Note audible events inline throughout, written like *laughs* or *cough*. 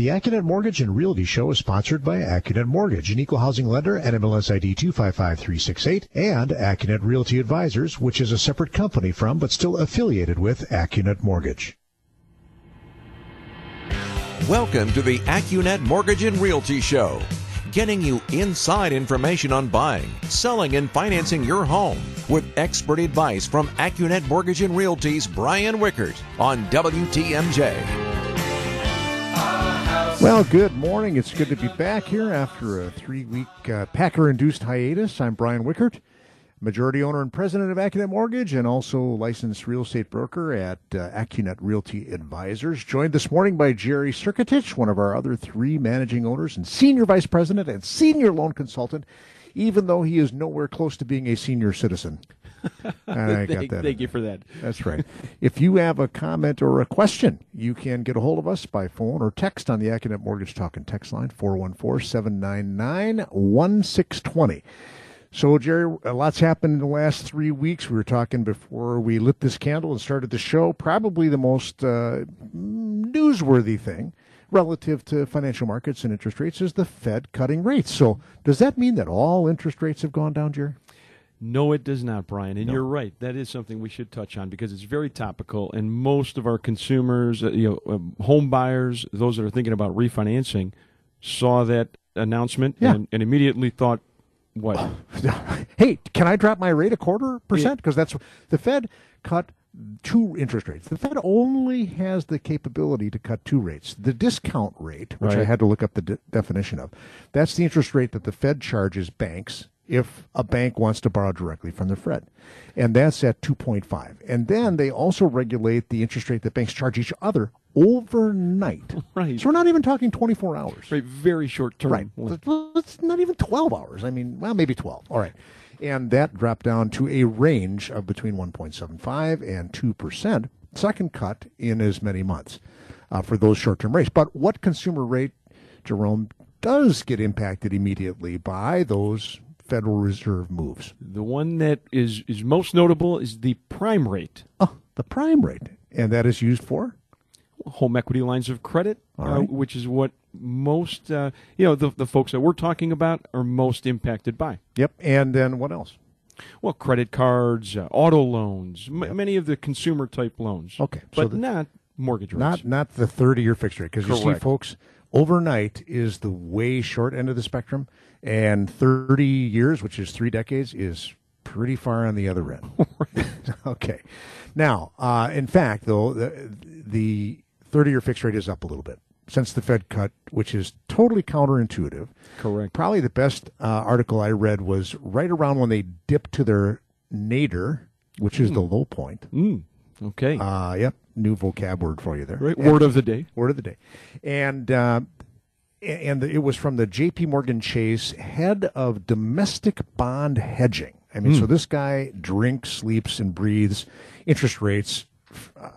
The AccuNet Mortgage and Realty Show is sponsored by AccuNet Mortgage, an equal housing lender at MLS ID 255368, and AccuNet Realty Advisors, which is a separate company from but still affiliated with AccuNet Mortgage. Welcome to the AccuNet Mortgage and Realty Show, getting you inside information on buying, selling, and financing your home with expert advice from AccuNet Mortgage and Realty's Brian Wickert on WTMJ. Well, good morning. It's good to be back here after a three week uh, Packer induced hiatus. I'm Brian Wickert, majority owner and president of AccuNet Mortgage, and also licensed real estate broker at uh, AccuNet Realty Advisors. Joined this morning by Jerry Circutich, one of our other three managing owners and senior vice president and senior loan consultant, even though he is nowhere close to being a senior citizen. *laughs* I got that. Thank you for that. That's right. if you have a comment or a question, you can get a hold of us by phone or text on the AccuNet Mortgage Talk and Text line 414-799-1620. So, Jerry, a lot's happened in the last three weeks. We were talking before we lit this candle and started the show. Probably the most uh, newsworthy thing relative to financial markets and interest rates is the Fed cutting rates. So, does that mean that all interest rates have gone down, Jerry? No, it does not, Brian. And no. you're right. That is something we should touch on because it's very topical. And most of our consumers, uh, you know, uh, home buyers, those that are thinking about refinancing, saw that announcement yeah. and, and immediately thought, what? *laughs* hey, can I drop my rate a quarter percent? Because that's the Fed cut two interest rates. The Fed only has the capability to cut two rates. The discount rate, which right. I had to look up the de- definition of, that's the interest rate that the Fed charges banks if a bank wants to borrow directly from the Fed. And that's at 2.5. And then they also regulate the interest rate that banks charge each other overnight. Right. So we're not even talking 24 hours. Right, very short term. Right. It's not even 12 hours. I mean, well, maybe 12. All right. And that dropped down to a range of between 1.75 and 2%, second cut in as many months uh, for those short term rates. But what consumer rate, Jerome, does get impacted immediately by those Federal Reserve moves. The one that is, is most notable is the prime rate. Oh, the prime rate. And that is used for? Home equity lines of credit, uh, which is what most, uh, you know, the, the folks that we're talking about are most impacted by. Yep. And then what else? Well, credit cards, uh, auto loans, yep. many of the consumer type loans. Okay. But so the, not mortgage rates. Not, not the 30 year fixed rate. Because you see, folks, overnight is the way short end of the spectrum and 30 years, which is three decades, is pretty far on the other end. *laughs* okay. Now, uh, in fact, though, the, the 30 year fixed rate is up a little bit since the Fed cut, which is totally counterintuitive. Correct. Probably the best uh, article I read was right around when they dipped to their nadir, which mm. is the hmm. low point. Mm. Okay. Uh, yep. New vocab word for you there. Right. Word of the day. Word of the day. And uh, and it was from the J.P. Morgan Chase head of domestic bond hedging. I mean, mm. so hmm. this guy drinks, sleeps, and breathes interest rates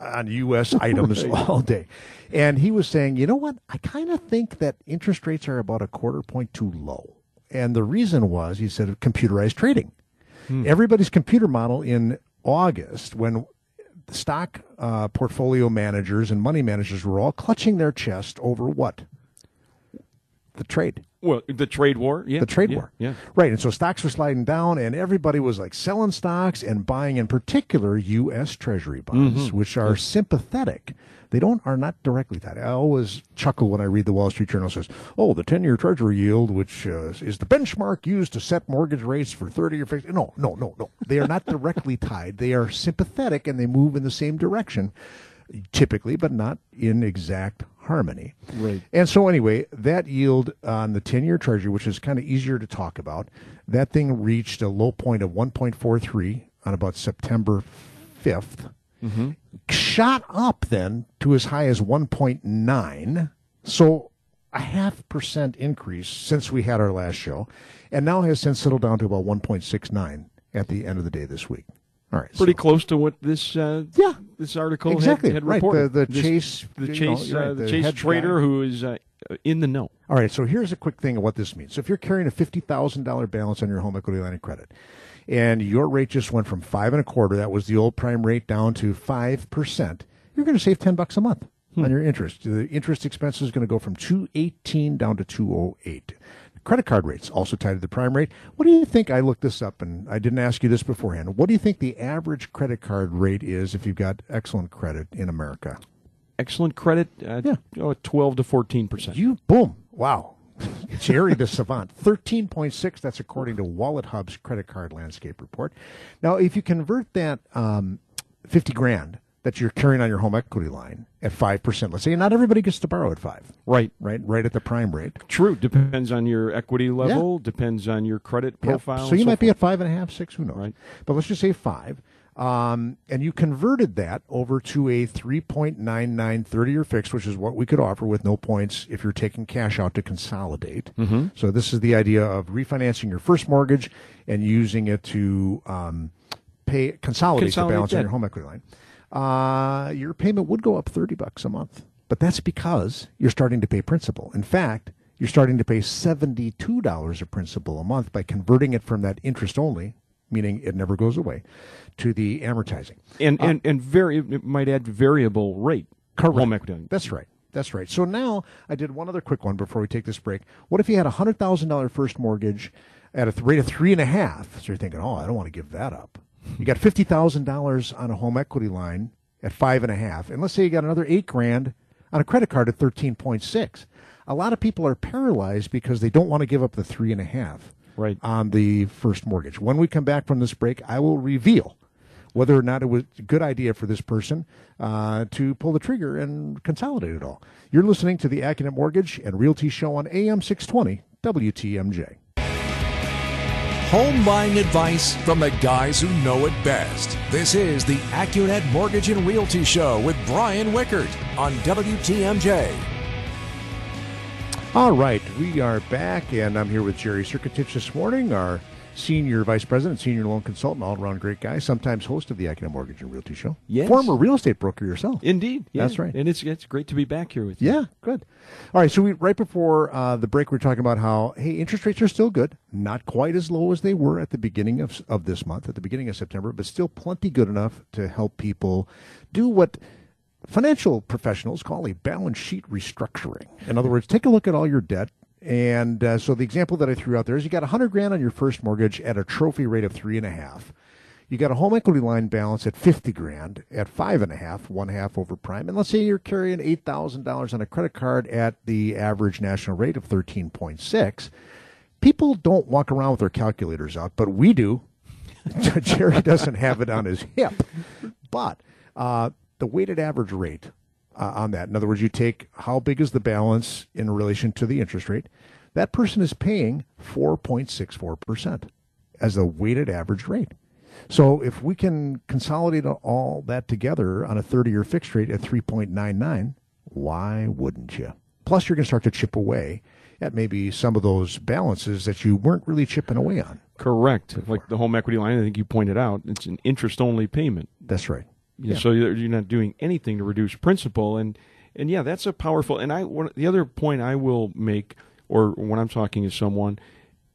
on U.S. *laughs* items right. all day. And he was saying, you know what? I kind of think that interest rates are about a quarter point too low. And the reason was, he said, computerized trading. Mm. Everybody's computer model in August, when stock uh, portfolio managers and money managers were all clutching their chest over what? The trade. Well, the trade war, yeah, the trade yeah, war, yeah, right. And so stocks were sliding down, and everybody was like selling stocks and buying, in particular, U.S. Treasury bonds, mm-hmm. which are sympathetic. They don't are not directly tied. I always chuckle when I read the Wall Street Journal says, "Oh, the ten-year Treasury yield, which uh, is the benchmark used to set mortgage rates for thirty-year fixed." No, no, no, no. They are not directly tied. They are sympathetic, and they move in the same direction typically, but not in exact harmony. Right. And so, anyway, that yield on the 10 year treasury, which is kind of easier to talk about, that thing reached a low point of 1.43 on about September 5th. Mm-hmm. Shot up then to as high as 1.9. So, a half percent increase since we had our last show, and now has since settled down to about 1.69 at the end of the day this week. All right, pretty so. close to what this uh, yeah this article exactly had, had right. reported. The, the this, chase the chase know, uh, right, the, the, chase trader guy. who is uh, in the know. All right, so here's a quick thing of what this means. So if you're carrying a fifty thousand dollar balance on your home equity line of credit, and your rate just went from five and a quarter, that was the old prime rate, down to five percent, you're going to save ten bucks a month. on your interest. The interest expense is going to go from 218 down to 208. Credit card rates also tied to the prime rate. What do you think? I looked this up and I didn't ask you this beforehand. What do you think the average credit card rate is if you've got excellent credit in America? Excellent credit, uh, Yeah. oh, 12 to 14 percent. You boom! Wow, *laughs* Jerry the savant, thirteen point six. That's according to WalletHub's credit card landscape report. Now, if you convert that um, fifty grand that you're carrying on your home equity line at five percent, let's say not everybody gets to borrow at five, Right. right? Right at the prime rate. True. Depends on your equity level. Depends on your credit profile. So you might be forth. at five and a half, six, who knows? Right. But let's just say five. Um, and you converted that over to a 3.99 30 year fixed, which is what we could offer with no points if you're taking cash out to consolidate. Mm-hmm. So this is the idea of refinancing your first mortgage and using it to um, pay consolidate, Consolidate the balance on your home equity line. Uh, your payment would go up 30 bucks a month, but that's because you're starting to pay principal. In fact, you're starting to pay $72 of principal a month by converting it from that interest only, meaning it never goes away, to the amortizing. and and and very it might add variable rate. Correct. Home equity. That's right. That's right. So now I did one other quick one before we take this break. What if you had a hundred thousand dollar first mortgage at a rate of three and a half? So you're thinking, oh, I don't want to give that up. You got fifty thousand dollars on a home equity line at five and a half, and let's say you got another eight grand on a credit card at thirteen point six. A lot of people are paralyzed because they don't want to give up the three and a half Right. on the first mortgage. When we come back from this break, I will reveal whether or not it was a good idea for this person uh, to pull the trigger and consolidate it all. You're listening to the Accunet Mortgage and Realty Show on AM 620 WTMJ. Home buying advice from the guys who know it best. This is the AccuNet Mortgage and Realty Show with Brian Wickert on WTMJ. All right, we are back, and I'm here with Jerry Circutich this morning, our senior vice president, senior loan consultant, all around great guy, sometimes host of the Accunet Mortgage and Realty Show. Yes. Former real estate broker yourself. Indeed. yeah. That's right. And it's it's great to be back here with you. Yeah, good. All right, so we right before uh, the break, we are talking about how hey, interest rates are still good, not quite as low as they were at the beginning of of this month, at the beginning of September, but still plenty good enough to help people do what financial professionals call a balance sheet restructuring. In other words, take a look at all your debt. And uh, so the example that I threw out there is you got a hundred grand on your first mortgage at a trophy rate of three and a half. You got a home equity line balance at fifty grand at five and a half, one half over prime, and let's say you're carrying eight thousand dollars on a credit card at the average national rate of thirteen point six. People don't walk around with their calculators out, but we do. *laughs* Jerry doesn't have it on his hip, but uh, the weighted average rate uh, on that. In other words, you take how big is the balance in relation to the interest rate. That person is paying 4.64% as the weighted average rate. So if we can consolidate all that together on a 30 year fixed rate at 3.99, why wouldn't you? Plus, you're going to start to chip away at maybe some of those balances that you weren't really chipping away on. Correct. Like the home equity line, I think you pointed out, it's an interest only payment. That's right. Yeah. So you're you're not doing anything to reduce principal, and and yeah, that's a powerful. And I one, the other point I will make, or when I'm talking to someone,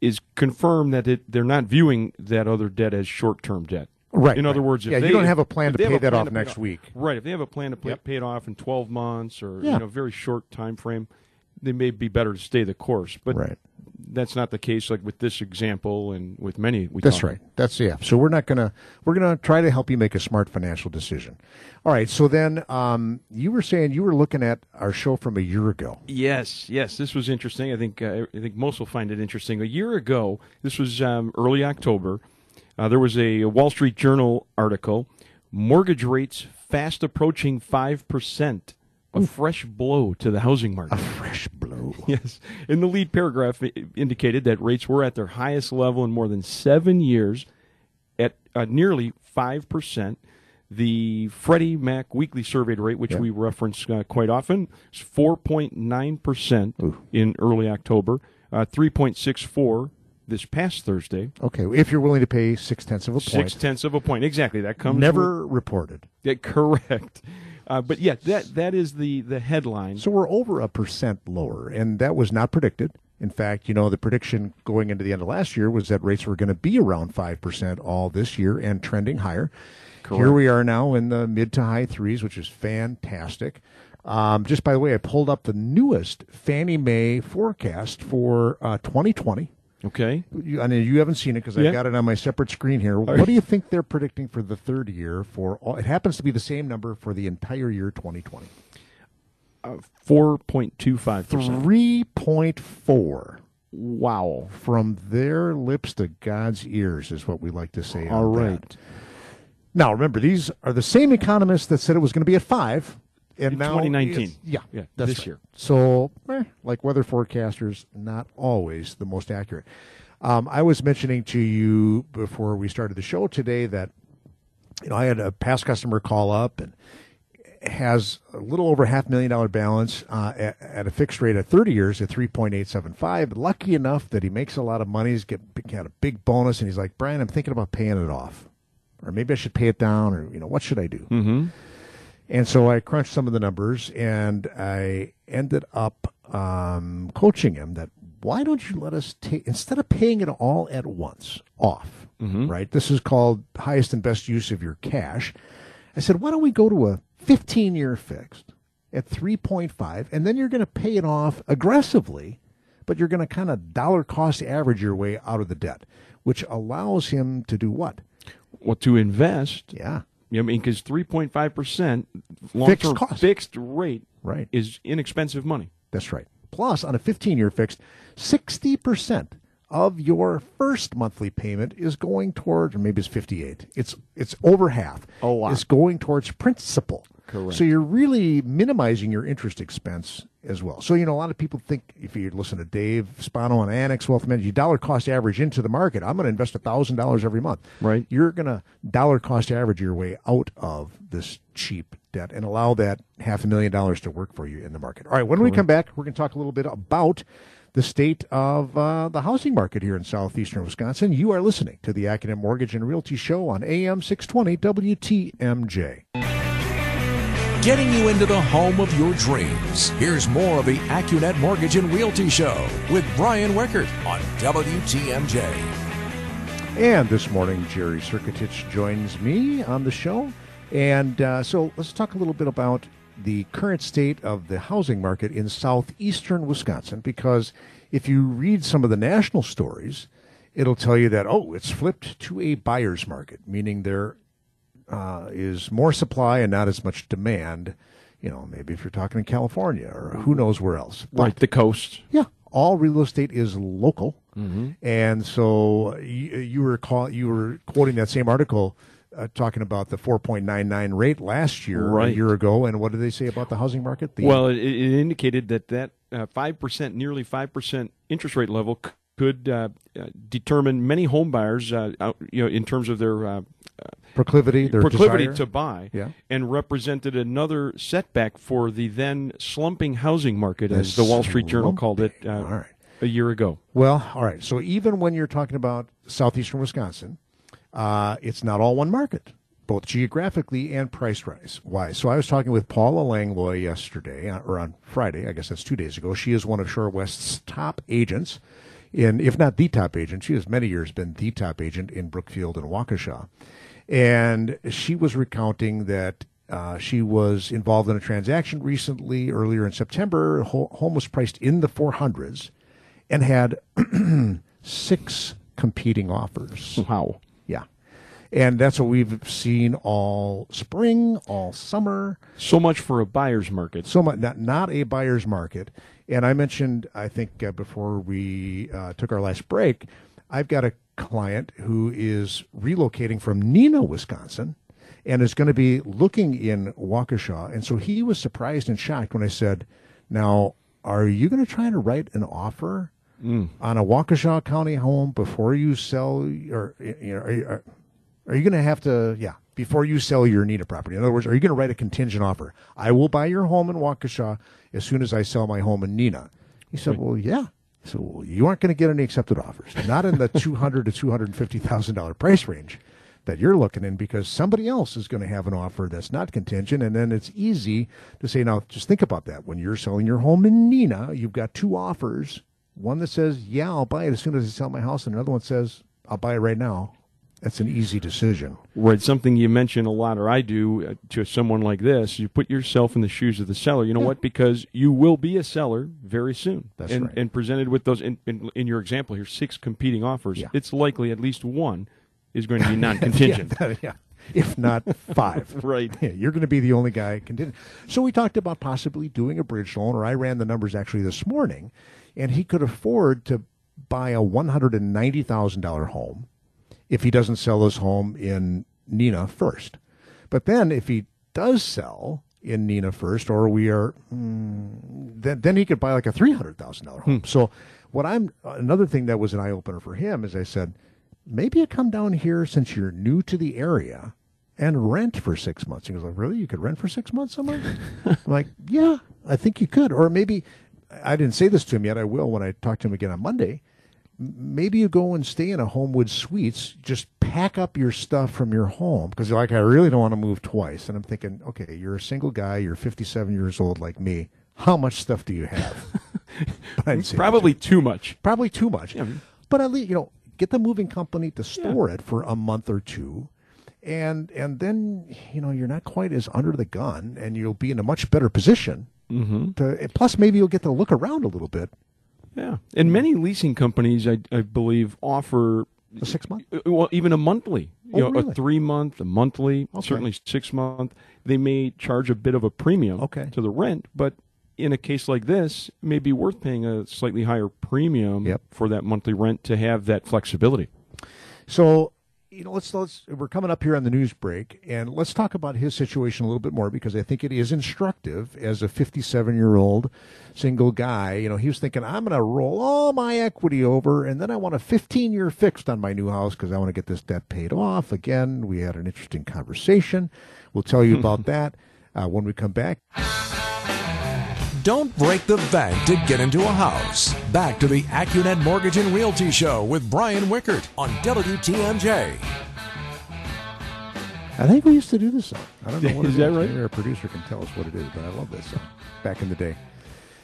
is confirm that it, they're not viewing that other debt as short term debt. Right, In other right. words, if Yeah, you don't have a plan to pay that off to pay it next week. right? If they have a plan to pay, Yep. pay it off in 12 months or Yeah. you know very short time frame, they may be better to stay the course. But Right. That's not the case. Like with this example, and with many, we That's talk right. That's yeah. So we're not gonna we're gonna try to help you make a smart financial decision. All right. So then um, you were saying you were looking at our show from a year ago. Yes, yes, this was interesting. I think uh, I think most will find it interesting. A year ago, this was um, early October. Uh, there was a Wall Street Journal article: mortgage rates fast approaching five percent. A fresh blow to the housing market. A fresh blow. *laughs* Yes. In the lead paragraph, it indicated that rates were at their highest level in more than seven years at uh, nearly 5%. The Freddie Mac weekly surveyed rate, which Yeah. we reference uh, quite often, is 4.9% in early October, uh, 3.64 this past Thursday. Okay. If you're willing to pay six tenths of a point. Six tenths of a point. Exactly. That comes never reported. yeah, correct. Uh, but yeah, that that is the the headline. So we're over a percent lower, and that was not predicted. In fact, you know, the prediction going into the end of last year was that rates were going to be around 5% all this year and trending higher. Here we are now in the mid to high threes, which is fantastic. Um, just by the way, I pulled up the newest Fannie Mae forecast for uh, 2020. Okay. You, I mean, you haven't seen it because Yeah. I've got it on my separate screen here. What do you think they're predicting for the third year? For all, it happens to be the same number for the entire year 2020. Uh, four point two five percent. Three point four. Wow. From their lips to God's ears is what we like to say. All right. that. Now, remember, these are the same economists that said it was going to be at five. And In now 2019. Yeah, Yeah, that's this right. year. So, eh, like weather forecasters, not always the most accurate. Um, I was mentioning to you before we started the show today that you know I had a past customer call up and has a little over half million dollar balance uh, at, at a fixed rate of 30 years at 3.875. Lucky enough that he makes a lot of money. He's get, got a big bonus, and he's like, Brian, I'm thinking about paying it off, or maybe I should pay it down, or you know, what should I do? Mm-hmm. And so I crunched some of the numbers, and I ended up um, coaching him that why don't you let us take instead of paying it all at once off, right? This is called highest and best use of your cash. I said, why don't we go to a 15 year fixed at 3.5, and then you're going to pay it off aggressively, but you're going to kind of dollar cost average your way out of the debt, which allows him to do what? Well, to invest, Yeah, I mean, because three point five percent Fixed long-term cost. fixed rate right. is inexpensive money. That's right. Plus, on a 15 year fixed, 60% of your first monthly payment is going towards, or maybe it's 58. It's it's over half. A lot. Is going towards principal. Correct. So you're really minimizing your interest expense as well. So you know a lot of people think if you listen to Dave Spano on Annex Wealth Management, you dollar cost average into the market. I'm going to invest thousand dollars every month. Right. You're going to dollar cost average your way out of this cheap debt and allow that half a million dollars to work for you in the market. All right. When we come back, we're going to talk a little bit about the state of uh, the housing market here in southeastern Wisconsin. You are listening to the AccuNet Mortgage and Realty Show on AM 620 WTMJ. Getting you into the home of your dreams. Here's more of the AccuNet Mortgage and Realty Show with Brian Wickert on WTMJ. And this morning, Jerry Circutich joins me on the show. And uh, so let's talk a little bit about the current state of the housing market in southeastern Wisconsin, because if you read some of the national stories, it'll tell you that, oh, it's flipped to a buyer's market, meaning there uh, is more supply and not as much demand. You know, maybe if you're talking in California or who knows where else. But- Right, the coast. yeah, all real estate is local, and so you, you were call, you were quoting that same article. Uh, talking about the 4.99 rate last year, a year ago, and what did they say about the housing market? The, Well, it, it indicated that that uh, five percent, nearly five percent interest rate level c- could uh, uh, determine many home buyers, uh, you know, in terms of their uh, proclivity, their proclivity desire. to buy, Yeah. and represented another setback for the then slumping housing market, as the Wall Street Journal called it uh, right. a year ago. Well, all right. So even when you're talking about southeastern Wisconsin, uh, it's not all one market, both geographically and price rise wise. So I was talking with Paula Langlois yesterday, or on Friday, I guess that's two days ago. She is one of Shorewest's top agents, in if not the top agent, she has many years been the top agent in Brookfield and Waukesha, and she was recounting that. Uh, she was involved in a transaction recently, earlier in September. Ho- Home was priced in the 400s and had *clears throat* six competing offers. Wow. Yeah. And that's what we've seen all spring, all summer. So much for a buyer's market. So much, not, not a buyer's market. And I mentioned, I think uh, before we uh, took our last break, I've got a client who is relocating from Neenah, Wisconsin, and is going to be looking in Waukesha. And so he was surprised and shocked when I said, Now, are you going to try to write an offer on a Waukesha County home before you sell, or you know, are, you- are, are you going to have to, yeah, before you sell your Neenah property? In other words, are you going to write a contingent offer? I will buy your home in Waukesha as soon as I sell my home in Neenah. He said, Well, yeah. So well, you aren't going to get any accepted offers, not in the *laughs* two hundred to two hundred fifty thousand dollar price range that you're looking in, because somebody else is going to have an offer that's not contingent, and then it's easy to say, now just think about that. When you're selling your home in Neenah, you've got two offers. One that says, "Yeah, I'll buy it as soon as I sell my house," and another one says, "I'll buy it right now." That's an easy decision. Right, something you mention a lot, or I do uh, to someone like this. You put yourself in the shoes of the seller. You know what? Because you will be a seller very soon. That's and, right. And presented with those, in, in, in your example here, six competing offers. Yeah. It's likely at least one is going to be *laughs* non-contingent. yeah, yeah, if not five. *laughs* Right. Yeah, you're going to be the only guy contingent. So we talked about possibly doing a bridge loan, or I ran the numbers actually this morning, and he could afford to buy a one hundred and ninety thousand dollar home if he doesn't sell his home in Neenah first. But then if he does sell in Neenah first, or we are, mm, then then he could buy like a three hundred thousand dollar home. So what I'm another thing that was an eye opener for him is I said, maybe you come down here since you're new to the area and rent for six months. He goes, like, really? You could rent for six months somewhere? *laughs* I'm like, yeah, I think you could. Or maybe I didn't say this to him yet. I will when I talk to him again on Monday. Maybe you go and stay in a Homewood Suites. Just pack up your stuff from your home because you're like, I really don't want to move twice. And I'm thinking, okay, you're a single guy. You're 57 years old like me. How much stuff do you have? *laughs* But I didn't say that to him Probably too much. probably too much. Yeah. But at least you know, get the moving company to store it for a month or two, and and then you know you're not quite as under the gun, and you'll be in a much better position. Mm-hmm. To plus, maybe you'll get to look around a little bit. Yeah. And many leasing companies, I, I believe, offer A six month. Uh, well, even a monthly, you Oh, know, really? a three month, a monthly, Okay. certainly six month. They may charge a bit of a premium Okay. to the rent, but in a case like this, it may be worth paying a slightly higher premium Yep. for that monthly rent to have that flexibility. So you know, let's let's we're coming up here on the news break, and let's talk about his situation a little bit more because I think it is instructive as a 57 year old single guy. You know, he was thinking, I'm going to roll all my equity over, and then I want a 15 year fixed on my new house because I want to get this debt paid off. Again, we had an interesting conversation. We'll tell you about *laughs* that uh, when we come back. Don't break the bank to get into a house. Back to the AccuNet Mortgage and Realty Show with Brian Wickert on WTMJ. I think we used to do this song. I don't know *laughs* what Is it that right? Maybe our producer can tell us what it is, but I love this song back in the day.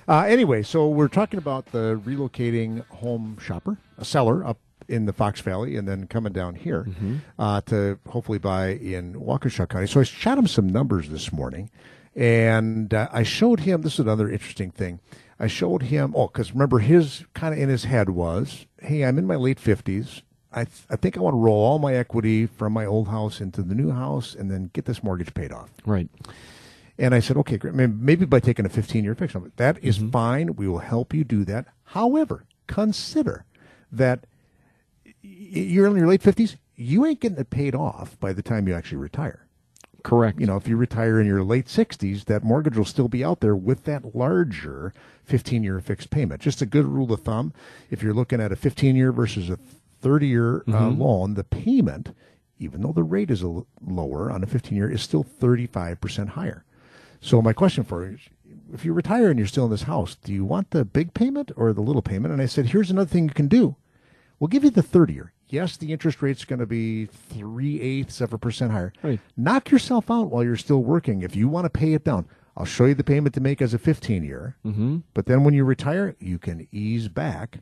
Uh, anyway, so we're talking about the relocating home shopper, a seller up in the Fox Valley, and then coming down here Mm-hmm. uh, to hopefully buy in Waukesha County. So I shot him some numbers this morning, and uh, I showed him. This is another interesting thing. I showed him. Oh, because remember, his kind of in his head was, "Hey, I'm in my late fifties. I th- I think I want to roll all my equity from my old house into the new house, and then get this mortgage paid off." Right. And I said, okay, great. Maybe by taking a 15 year fix on it. That is fine. We will help you do that. However, consider that you're in your late 50s. You ain't getting it paid off by the time you actually retire. Correct. You know, if you retire in your late 60s, that mortgage will still be out there with that larger 15 year fixed payment. Just a good rule of thumb if you're looking at a 15 year versus a 30 year uh, loan, the payment, even though the rate is l- lower on a 15 year, is still 35% higher. So my question for you is, if you retire and you're still in this house, do you want the big payment or the little payment? And I said, here's another thing you can do. We'll give you the 30 year. Yes, the interest rate's going to be three eighths of a percent higher. Right. Knock yourself out while you're still working. If you want to pay it down, I'll show you the payment to make as a 15 year. Mm-hmm. But then when you retire, you can ease back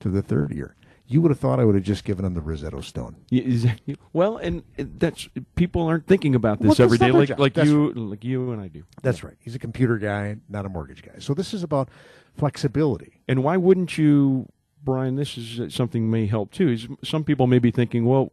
to the third year. You would have thought I would have just given them the Rosetta Stone. Yeah. Well, and that's people aren't thinking about this Well, every day like like you like you and I do. That's right. He's a computer guy, not a mortgage guy. So this is about flexibility. And why wouldn't you, Brian? This is something may help too. Is some people may be thinking, well,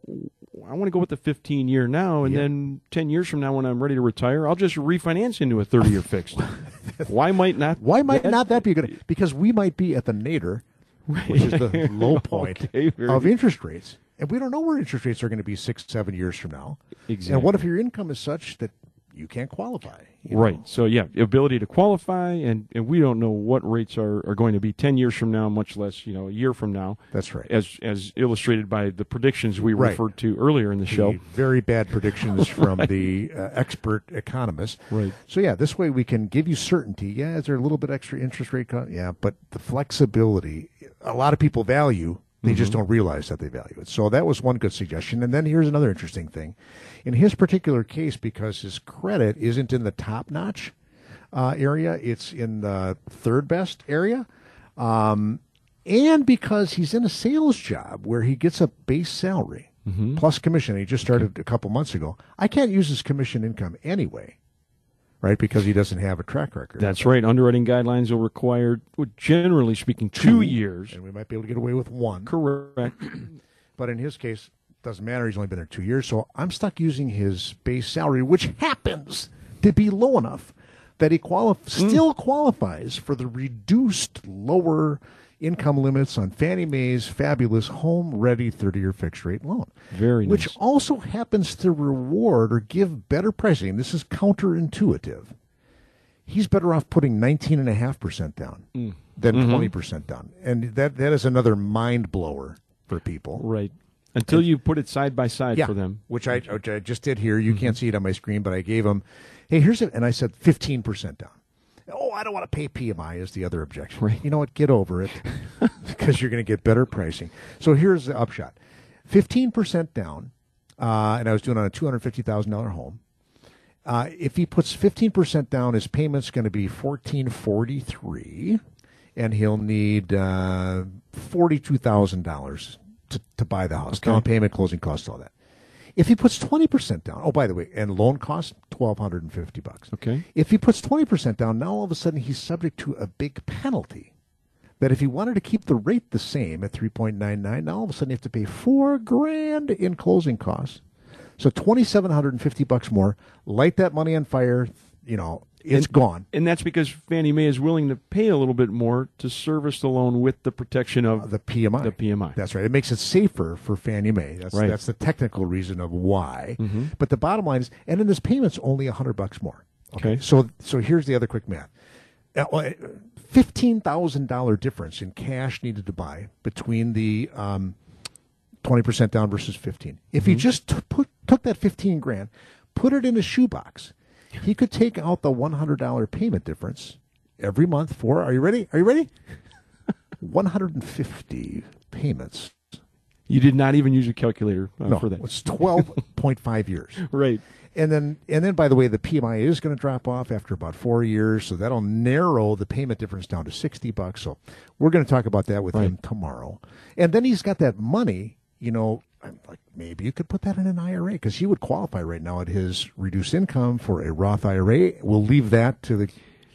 I want to go with the 15 year now, and Yeah. then 10 years from now, when I'm ready to retire, I'll just refinance into a 30 year fixed. *laughs* why might not? Why might that- not that be good? Because we might be at the nadir, which is the *laughs* low point Okay, of interest rates. And we don't know where interest rates are going to be six, seven years from now. Exactly. And what if your income is such that you can't qualify? you Right. know? So yeah, ability to qualify, and, and we don't know what rates are, are going to be ten years from now, much less you know a year from now. That's right. As as illustrated by the predictions we Right. referred to earlier in the show. Very bad predictions *laughs* from the uh, expert economists. Right. So yeah, this way we can give you certainty. Yeah, is there a little bit extra interest rate? Co- yeah, but the flexibility, a lot of people value. They just don't realize that they value it. So that was one good suggestion. And then here's another interesting thing. In his particular case, because his credit isn't in the top notch uh, area, it's in the third best area. Um, and because he's in a sales job where he gets a base salary. plus commission. He just started a couple months ago. I can't use his commission income anyway, right? Because he doesn't have a track record. That's right. Underwriting guidelines will require, generally speaking, two years. and we might be able to get away with one. Correct. But in his case, doesn't matter. He's only been there two years, so I'm stuck using his base salary, which happens to be low enough that he quali- Hmm. still qualifies for the reduced lower income limits on Fannie Mae's fabulous HomeReady 30 year fixed rate loan. Very nice. Which also happens to reward or give better pricing. This is counterintuitive. He's better off putting 19.5% down Mm. than Mm-hmm. 20% down. And that, that is another mind blower for people. Right. Until you put it side by side Yeah, for them. which I, which I just did here. You Mm-hmm. can't see it on my screen, but I gave them, hey, here's it. And I said 15% down. Oh, I don't want to pay PMI is the other objection. Right. You know what? Get over it *laughs* because you're going to get better pricing. So here's the upshot 15% down, uh, and I was doing on a $250,000 home. Uh, if he puts 15% down, his payment's going to be 1443 and he'll need uh, $42,000 to, to buy the house. Okay. Down payment, closing costs, all that. If he puts 20% down, oh, by the way, and loan cost, 1250 bucks. Okay. If he puts 20% down, now all of a sudden he's subject to a big penalty. That if he wanted to keep the rate the same at 3.99, now all of a sudden you have to pay four grand in closing costs. So 2750 bucks more. Light that money on fire, you know, it's And- gone. And that's because Fannie Mae is willing to pay a little bit more to service the loan with the protection of The PMI. The PMI. That's right. It makes it safer for Fannie Mae. That's Right. that's the technical reason of why. Mm-hmm. But the bottom line is, and then this payment's only a hundred bucks more. Okay. So so here's the other quick math. Uh, Fifteen thousand dollar difference in cash needed to buy between the um, twenty percent down versus fifteen. If Mm-hmm. he just t- put took that fifteen grand, put it in a shoebox, he could take out the one hundred dollar payment difference every month for. Are you ready? Are you ready? *laughs* 150 payments. You did not even use your calculator uh, No, for that. it's 12.5 *laughs* years. Right. And then, and then, by the way, the PMI is going to drop off after about four years, so that'll narrow the payment difference down to 60 bucks. So we're going to talk about that with him tomorrow. And then he's got that money, you know, I'm like maybe you could put that in an IRA because he would qualify right now at his reduced income for a Roth IRA. We'll leave that to the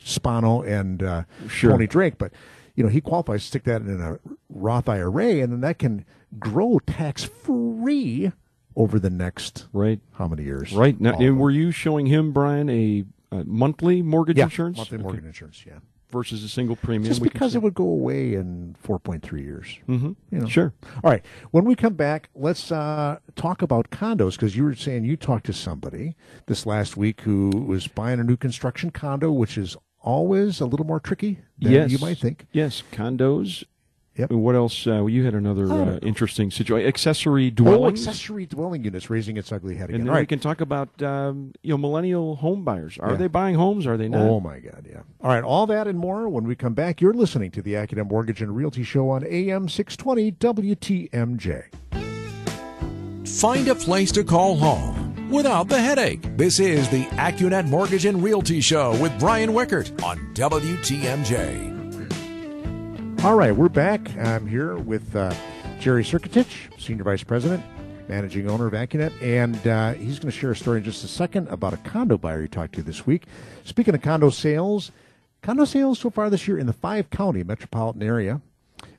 Spano and uh, Sure. Tony Drake, but you know he qualifies to stick that in a Roth IRA, and then that can grow tax free over the next Right. how many years? Right. Now, and were you showing him, Brian, a, a monthly mortgage yeah, insurance monthly Okay. mortgage insurance, yeah. Versus a single premium? Just because it would go away in 4.3 years. Mhm. You know. Sure. All right. When we come back, let's uh, talk about condos because you were saying you talked to somebody this last week who was buying a new construction condo, which is always a little more tricky than yes. you might think. Yes. Condos. Yep. And what else? Uh, you had another uh, interesting situation. Accessory dwelling. Oh, dwellings. accessory dwelling units raising its ugly head again. and then All we can talk about um, you know millennial home buyers. Are Yeah. they buying homes? Are they not? Oh my God! Yeah. All right. All that and more when we come back. You're listening to the AccuNet Mortgage and Realty Show on AM 620 WTMJ. Find a place to call home without the headache. This is the AccuNet Mortgage and Realty Show with Brian Wickert on WTMJ. All right, we're back. I'm here with uh, Jerry Circutich, Senior Vice President, Managing Owner of AccuNet, and uh, he's going to share a story in just a second about a condo buyer he talked to this week. Speaking of condo sales, condo sales so far this year in the five county metropolitan area,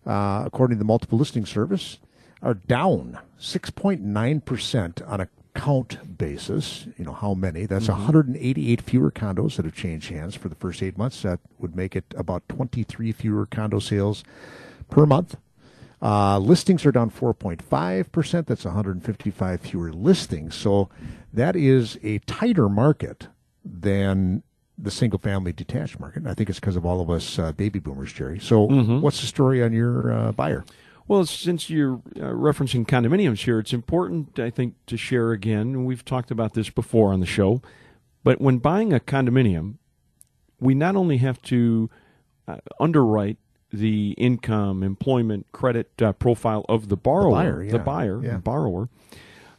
uh, according to the Multiple Listing Service, are down 6.9% on a count basis. You know, how many? That's 188 fewer condos that have changed hands for the first eight months. That would make it about 23 fewer condo sales per month. Uh, listings are down 4.5%. That's 155 fewer listings. So that is a tighter market than the single family detached market. And I think it's because of all of us uh, baby boomers, Jerry. So what's the story on your uh, buyer? Well, since you're uh, referencing condominiums here, it's important, I think, to share again. We've talked about this before on the show, but when buying a condominium, we not only have to uh, underwrite the income, employment, credit uh, profile of the borrower, buyer, yeah. buyer, Yeah. the borrower,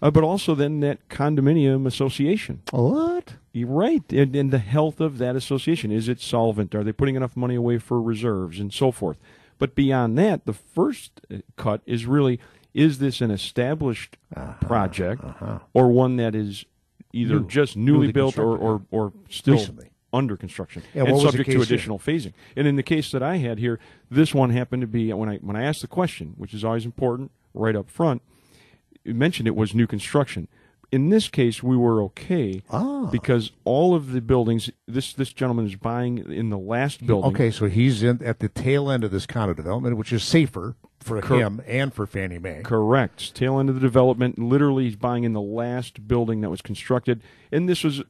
uh, but also then that condominium association. What? You're right, and, and the health of that association is it solvent? Are they putting enough money away for reserves and so forth? But beyond that, the first uh, cut is really is this an established project or one that is either Uh-huh, New. just newly, Newly built or, or, or still Recently. under construction Yeah, and what was the subject to case here? additional phasing. And in the case that I had here, this one happened to be when I when I asked the question, which is always important right up front, it mentioned it was new construction. In this case, we were okay Ah. because all of the buildings. This this gentleman is buying in the last building. Okay, so he's in at the tail end of this condo development, which is safer for Cor- him and for Fannie Mae. Correct. Tail end of the development. Literally, he's buying in the last building that was constructed, and this was,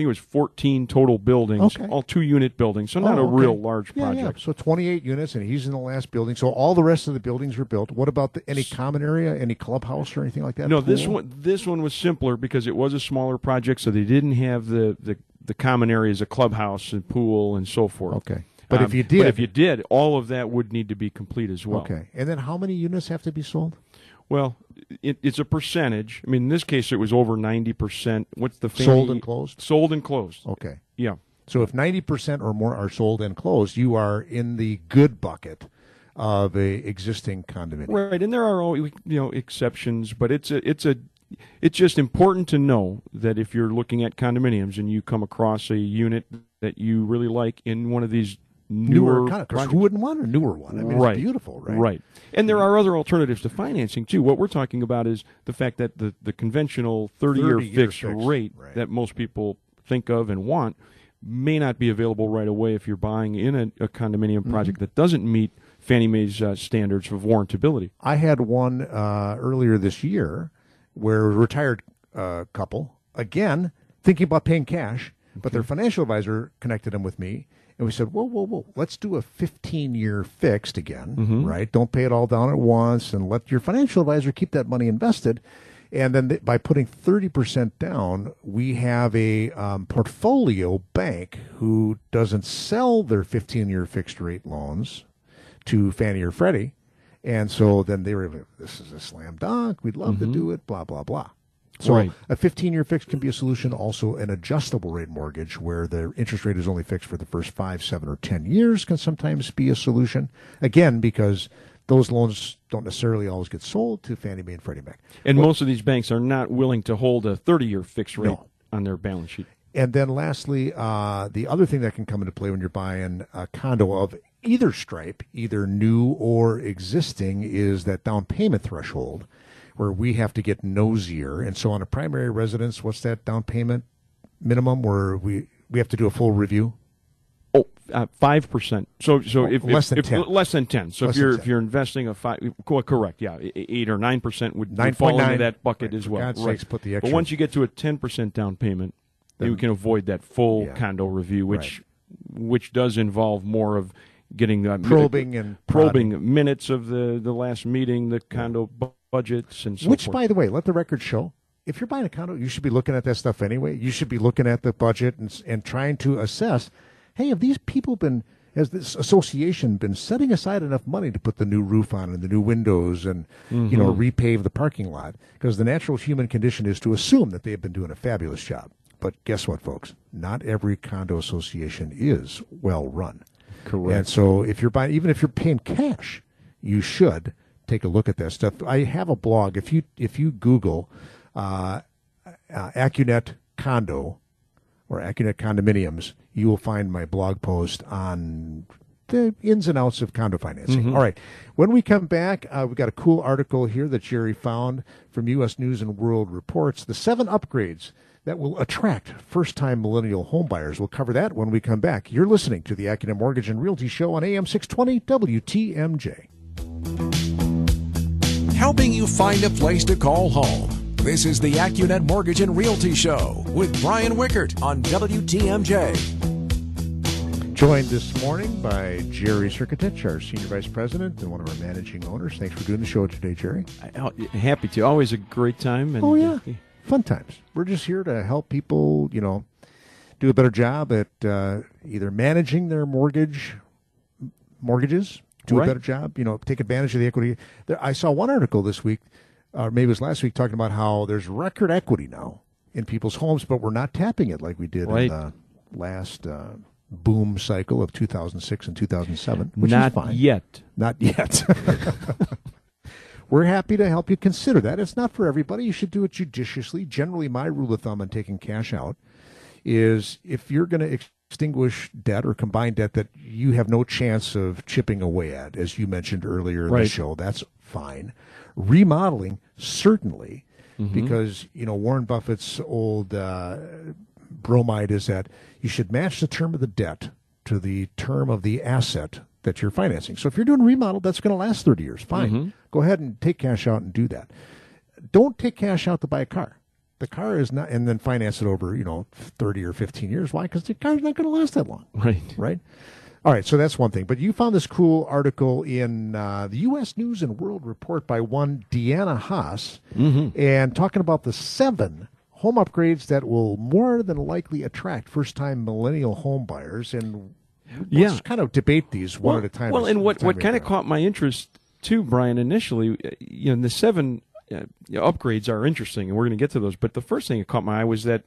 think it was 14 total buildings, Okay. all two unit buildings, so not Oh, a real large Yeah, yeah. project. So 28 units, and he's in the last building. So all the rest of the buildings were built. What about the, any common area, any clubhouse or anything like that? No, this one this one was simpler because it was a smaller project, so they didn't have the the, the common areas, a clubhouse and pool and so forth. Okay. But if Um, you did, but if you did, all of that would need to be complete as well. okay. And then how many units have to be sold? Well, it, it's a percentage. I mean, in this case, it was over ninety percent. What's the Fannie- Sold and closed? Sold and closed. Okay. Yeah. So if 90% or more are sold and closed, you are in the good bucket of a existing condominium. Right, and there are al- you know exceptions, but it's a it's a it's just important to know that if you're looking at condominiums and you come across a unit that you really like in one of these newer, Newer, kind of who wouldn't want a newer one? I mean, right, it's beautiful, right? Right, and there are other alternatives to financing too. What we're talking about is the fact that the the conventional 30 year 30-year fixed rate right. that most people think of and want may not be available right away if you're buying in a, a condominium Mm-hmm. project that doesn't meet Fannie Mae's uh, standards of warrantability. I had one uh, earlier this year where a retired uh, couple, again, thinking about paying cash, but their financial advisor connected them with me. And we said, whoa, whoa, whoa, let's do a 15 year fixed again, right? Don't pay it all down at once and let your financial advisor keep that money invested. And then th- by putting 30% down, we have a um, portfolio bank who doesn't sell their 15 year fixed rate loans to Fannie or Freddie. And so then they were, like, this is a slam dunk. We'd love to do it, blah, blah, blah. So Right. a 15 year fix can be a solution. Also, an adjustable rate mortgage where the interest rate is only fixed for the first five, seven, or 10 years can sometimes be a solution. Again, because those loans don't necessarily always get sold to Fannie Mae and Freddie Mac. And most of these banks are not willing to hold a 30 year fixed rate No. on their balance sheet. And then lastly, uh, the other thing that can come into play when you're buying a condo of either stripe, either new or existing, is that down payment threshold where we have to get nosier. And so on a primary residence, what's that down payment minimum where we, we have to do a full review? Oh, five uh, percent. So, so if less if, than if- 10. less than ten. So Less if you're if you're investing a five, co- correct, yeah, eight or nine percent would, would 9.9. fall into that bucket Right, as well. God's right. sakes, put the extra. But once you get to a ten percent down payment, then, you can avoid that full Yeah. condo review, which which does involve more of getting uh, mi- Probing and probing minutes of the the last meeting, the condo bu- budgets, and so Which, forth. by the way, let the record show. If you're buying a condo, you should be looking at that stuff anyway. You should be looking at the budget and, and trying to assess, hey, have these people been, has this association been setting aside enough money to put the new roof on and the new windows and, you know, mm-hmm. repave the parking lot? Because the natural human condition is to assume that they've been doing a fabulous job. But guess what, folks? Not every condo association is well run. Correct. And so if you're buying, even if you're paying cash, you should take a look at that stuff. I have a blog. If you if you Google uh, uh, AccuNet condo or AccuNet condominiums, you will find my blog post on the ins and outs of condo financing. All right. When we come back, uh, we've got a cool article here that Jerry found from U.S. News and World Reports. The seven upgrades that will attract first-time millennial homebuyers. We'll cover that when we come back. You're listening to the AccuNet Mortgage and Realty Show on AM 620 WTMJ. Helping you find a place to call home. This is the AccuNet Mortgage and Realty Show with Brian Wickert on WTMJ. Joined this morning by Jerry Circutich, our Senior Vice President and one of our managing owners. Thanks for doing the show today, Jerry. I- oh, happy to. Always a great time. And, Oh yeah, fun times. We're just here to help people, you know, do a better job at uh, either managing their mortgage mortgages, do Right. a better job, you know, take advantage of the equity. There, I saw one article this week, or maybe it was last week, talking about how there's record equity now in people's homes, but we're not tapping it like we did Right. in the last uh, boom cycle of 2006 and 2007, which Not is fine. yet. Not yet. *laughs* we're happy to help you consider that. It's not for everybody. You should do it judiciously. Generally, my rule of thumb on taking cash out is if you're going to extinguish debt or combine debt that you have no chance of chipping away at, as you mentioned earlier in Right. the show, that's fine. Remodeling, certainly, Mm-hmm. because, you know, Warren Buffett's old uh, bromide is that you should match the term of the debt to the term of the asset that you're financing. So if you're doing remodel, that's going to last 30 years. Fine. Mm-hmm. Go ahead and take cash out and do that. Don't take cash out to buy a car. The car is not, and then finance it over, you know, 30 or 15 years. Why? Because the car's not going to last that long Right. right? All right, so that's one thing. But you found this cool article in uh, the U.S. News and World Report by one Deanna Haas, and talking about the seven home upgrades that will more than likely attract first-time millennial home buyers. And Yeah. let's kind of debate these one at a time. Well, and what what kind of caught my interest too, Brian, initially, uh, you know, the seven uh, upgrades are interesting, and we're going to get to those. But the first thing that caught my eye was that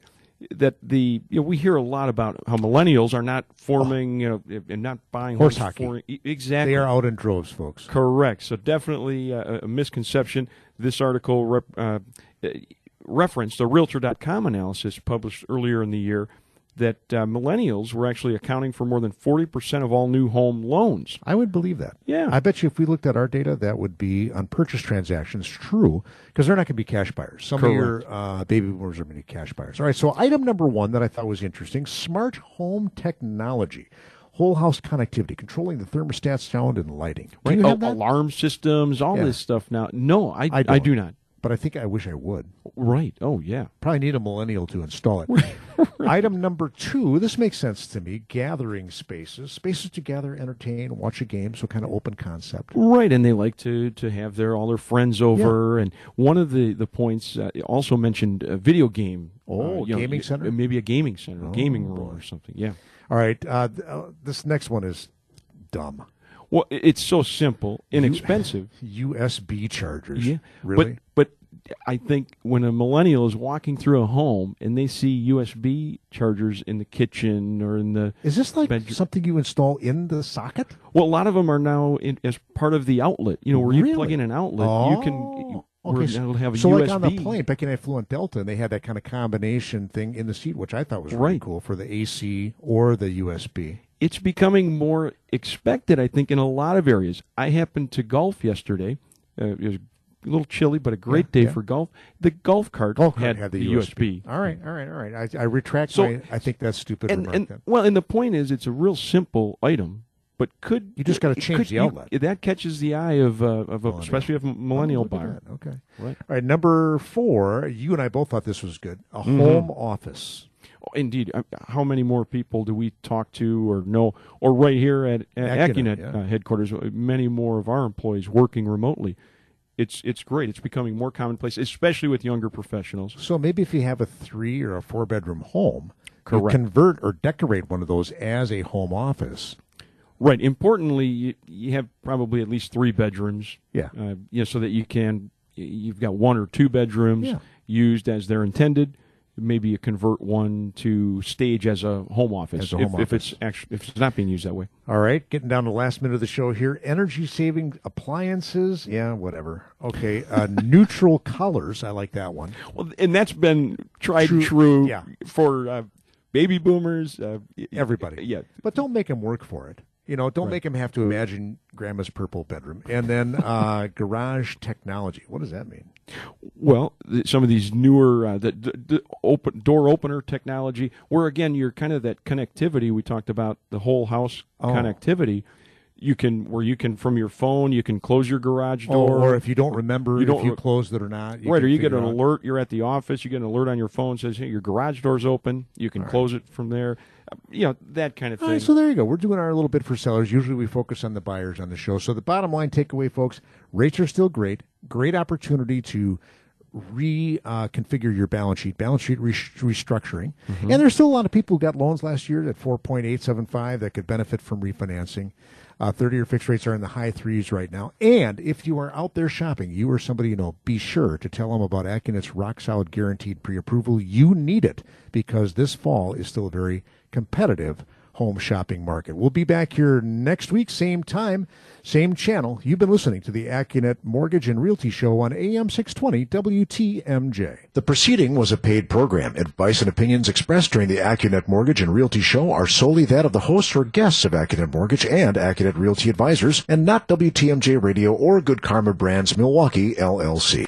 that the you know we hear a lot about how millennials are not forming you know and not buying Horse hockey. exactly they are out in droves, folks. Correct. So definitely uh, a misconception. This article rep, uh, referenced a Realtor.com analysis published earlier in the year that uh, millennials were actually accounting for more than 40% of all new home loans. I would believe that. Yeah. I bet you if we looked at our data, that would be on purchase transactions true because they're not going to be cash buyers. Some Correct. of your uh, baby boomers are going to be cash buyers. All right. So item number one that I thought was interesting: smart home technology, whole house connectivity, controlling the thermostat, sound, and lighting. Do Right? you Oh, alarm systems, all Yeah. this stuff now. No, I, I I, do not. But I think I wish I would. Right. Oh, yeah. Probably need a millennial to install it. *laughs* Item number two, this makes sense to me gathering spaces, spaces to gather, entertain, watch a game, so kind of open concept. Right, and they like to to have their all their friends over. And one of the the points uh, also mentioned a video game. Oh, uh, you know, gaming y- center? maybe a gaming center, a gaming room boy. or something. Yeah. All right, uh, uh, this next one is dumb. Well, it's so simple, inexpensive. USB chargers. yeah, Really? But but I think when a millennial is walking through a home and they see USB chargers in the kitchen or in the is this like bedroom- something you install in the socket? well, a lot of them are now in, as part of the outlet. You know, where you Really? plug in an outlet, you can. Oh, okay. it'll have a so USB. like on the plane, back when I flew on Delta, and they had that kind of combination thing in the seat, which I thought was really Right. cool for the AC or the USB. It's becoming more expected, I think, in a lot of areas. I happened to golf yesterday. Uh, it was a little chilly, but a great Yeah, day yeah. for golf. The golf cart, Golf cart had, had the, the USB. All right, all right, all right. I, I retract So- my. I think that's stupid. And, remark and then. well, and the point is, it's a real simple item, but could You just gotta change could- the you- outlet. that catches the eye of uh, of a, Millennial. especially of a millennial Oh, buyer. Okay. Right. All right. Number four. You and I both thought this was good. A Mm-hmm. home office. Indeed. Uh, How many more people do we talk to or know? Or right here at, at AccuNet, yeah. uh, headquarters, uh, many more of our employees working remotely. It's it's great. It's becoming more commonplace, especially with younger professionals. So maybe if you have a three or a four bedroom home, you Correct. convert or decorate one of those as a home office. Right. Importantly, you, you have probably at least three bedrooms. Yeah. Uh, know, so that you can you've got one or two bedrooms Yeah. used as they're intended. Maybe you convert one to stage as a home office, a if, home if office. it's actually if it's not being used that way. All right, getting down to the last minute of the show here. Energy saving appliances. Yeah, whatever. Okay. Uh, *laughs* neutral colors. I like that one. Well, and that's been tried True- and true yeah. for uh, baby boomers. Uh, Everybody. Yeah. But don't make them work for it. You know, don't make him have to imagine grandma's purple bedroom. And then uh, *laughs* garage technology. What does that mean? Well, th- some of these newer uh, the, the, the open door opener technology, where again you're kind of that connectivity we talked about the whole house Oh. connectivity. You can where you can from your phone you can close your garage Or, door. or if you don't remember You don't if you closed it or not. You right, or you get an out. alert. You're at the office. You get an alert on your phone says hey, your garage door's open. You can close it from there. You know that kind of thing. right, so there you go. We're doing our little bit for sellers. Usually we focus on the buyers on the show. So the bottom line takeaway, folks, rates are still great. Great opportunity to reconfigure uh, your balance sheet, balance sheet re- restructuring. Mm-hmm. And there's still a lot of people who got loans last year at 4.875 that could benefit from refinancing. Uh, 30 year fixed rates are in the high threes right now. And if you are out there shopping, you or somebody you know, be sure to tell them about AccuNet's rock solid guaranteed pre approval. You need it because this fall is still a very competitive home shopping market. We'll be back here next week, same time, same channel. You've been listening to the AccuNet Mortgage and Realty Show on AM 620 WTMJ. The proceeding was a paid program. Advice and opinions expressed during the AccuNet Mortgage and Realty Show are solely that of the hosts or guests of AccuNet Mortgage and AccuNet Realty Advisors and not WTMJ Radio or Good Karma Brands Milwaukee LLC.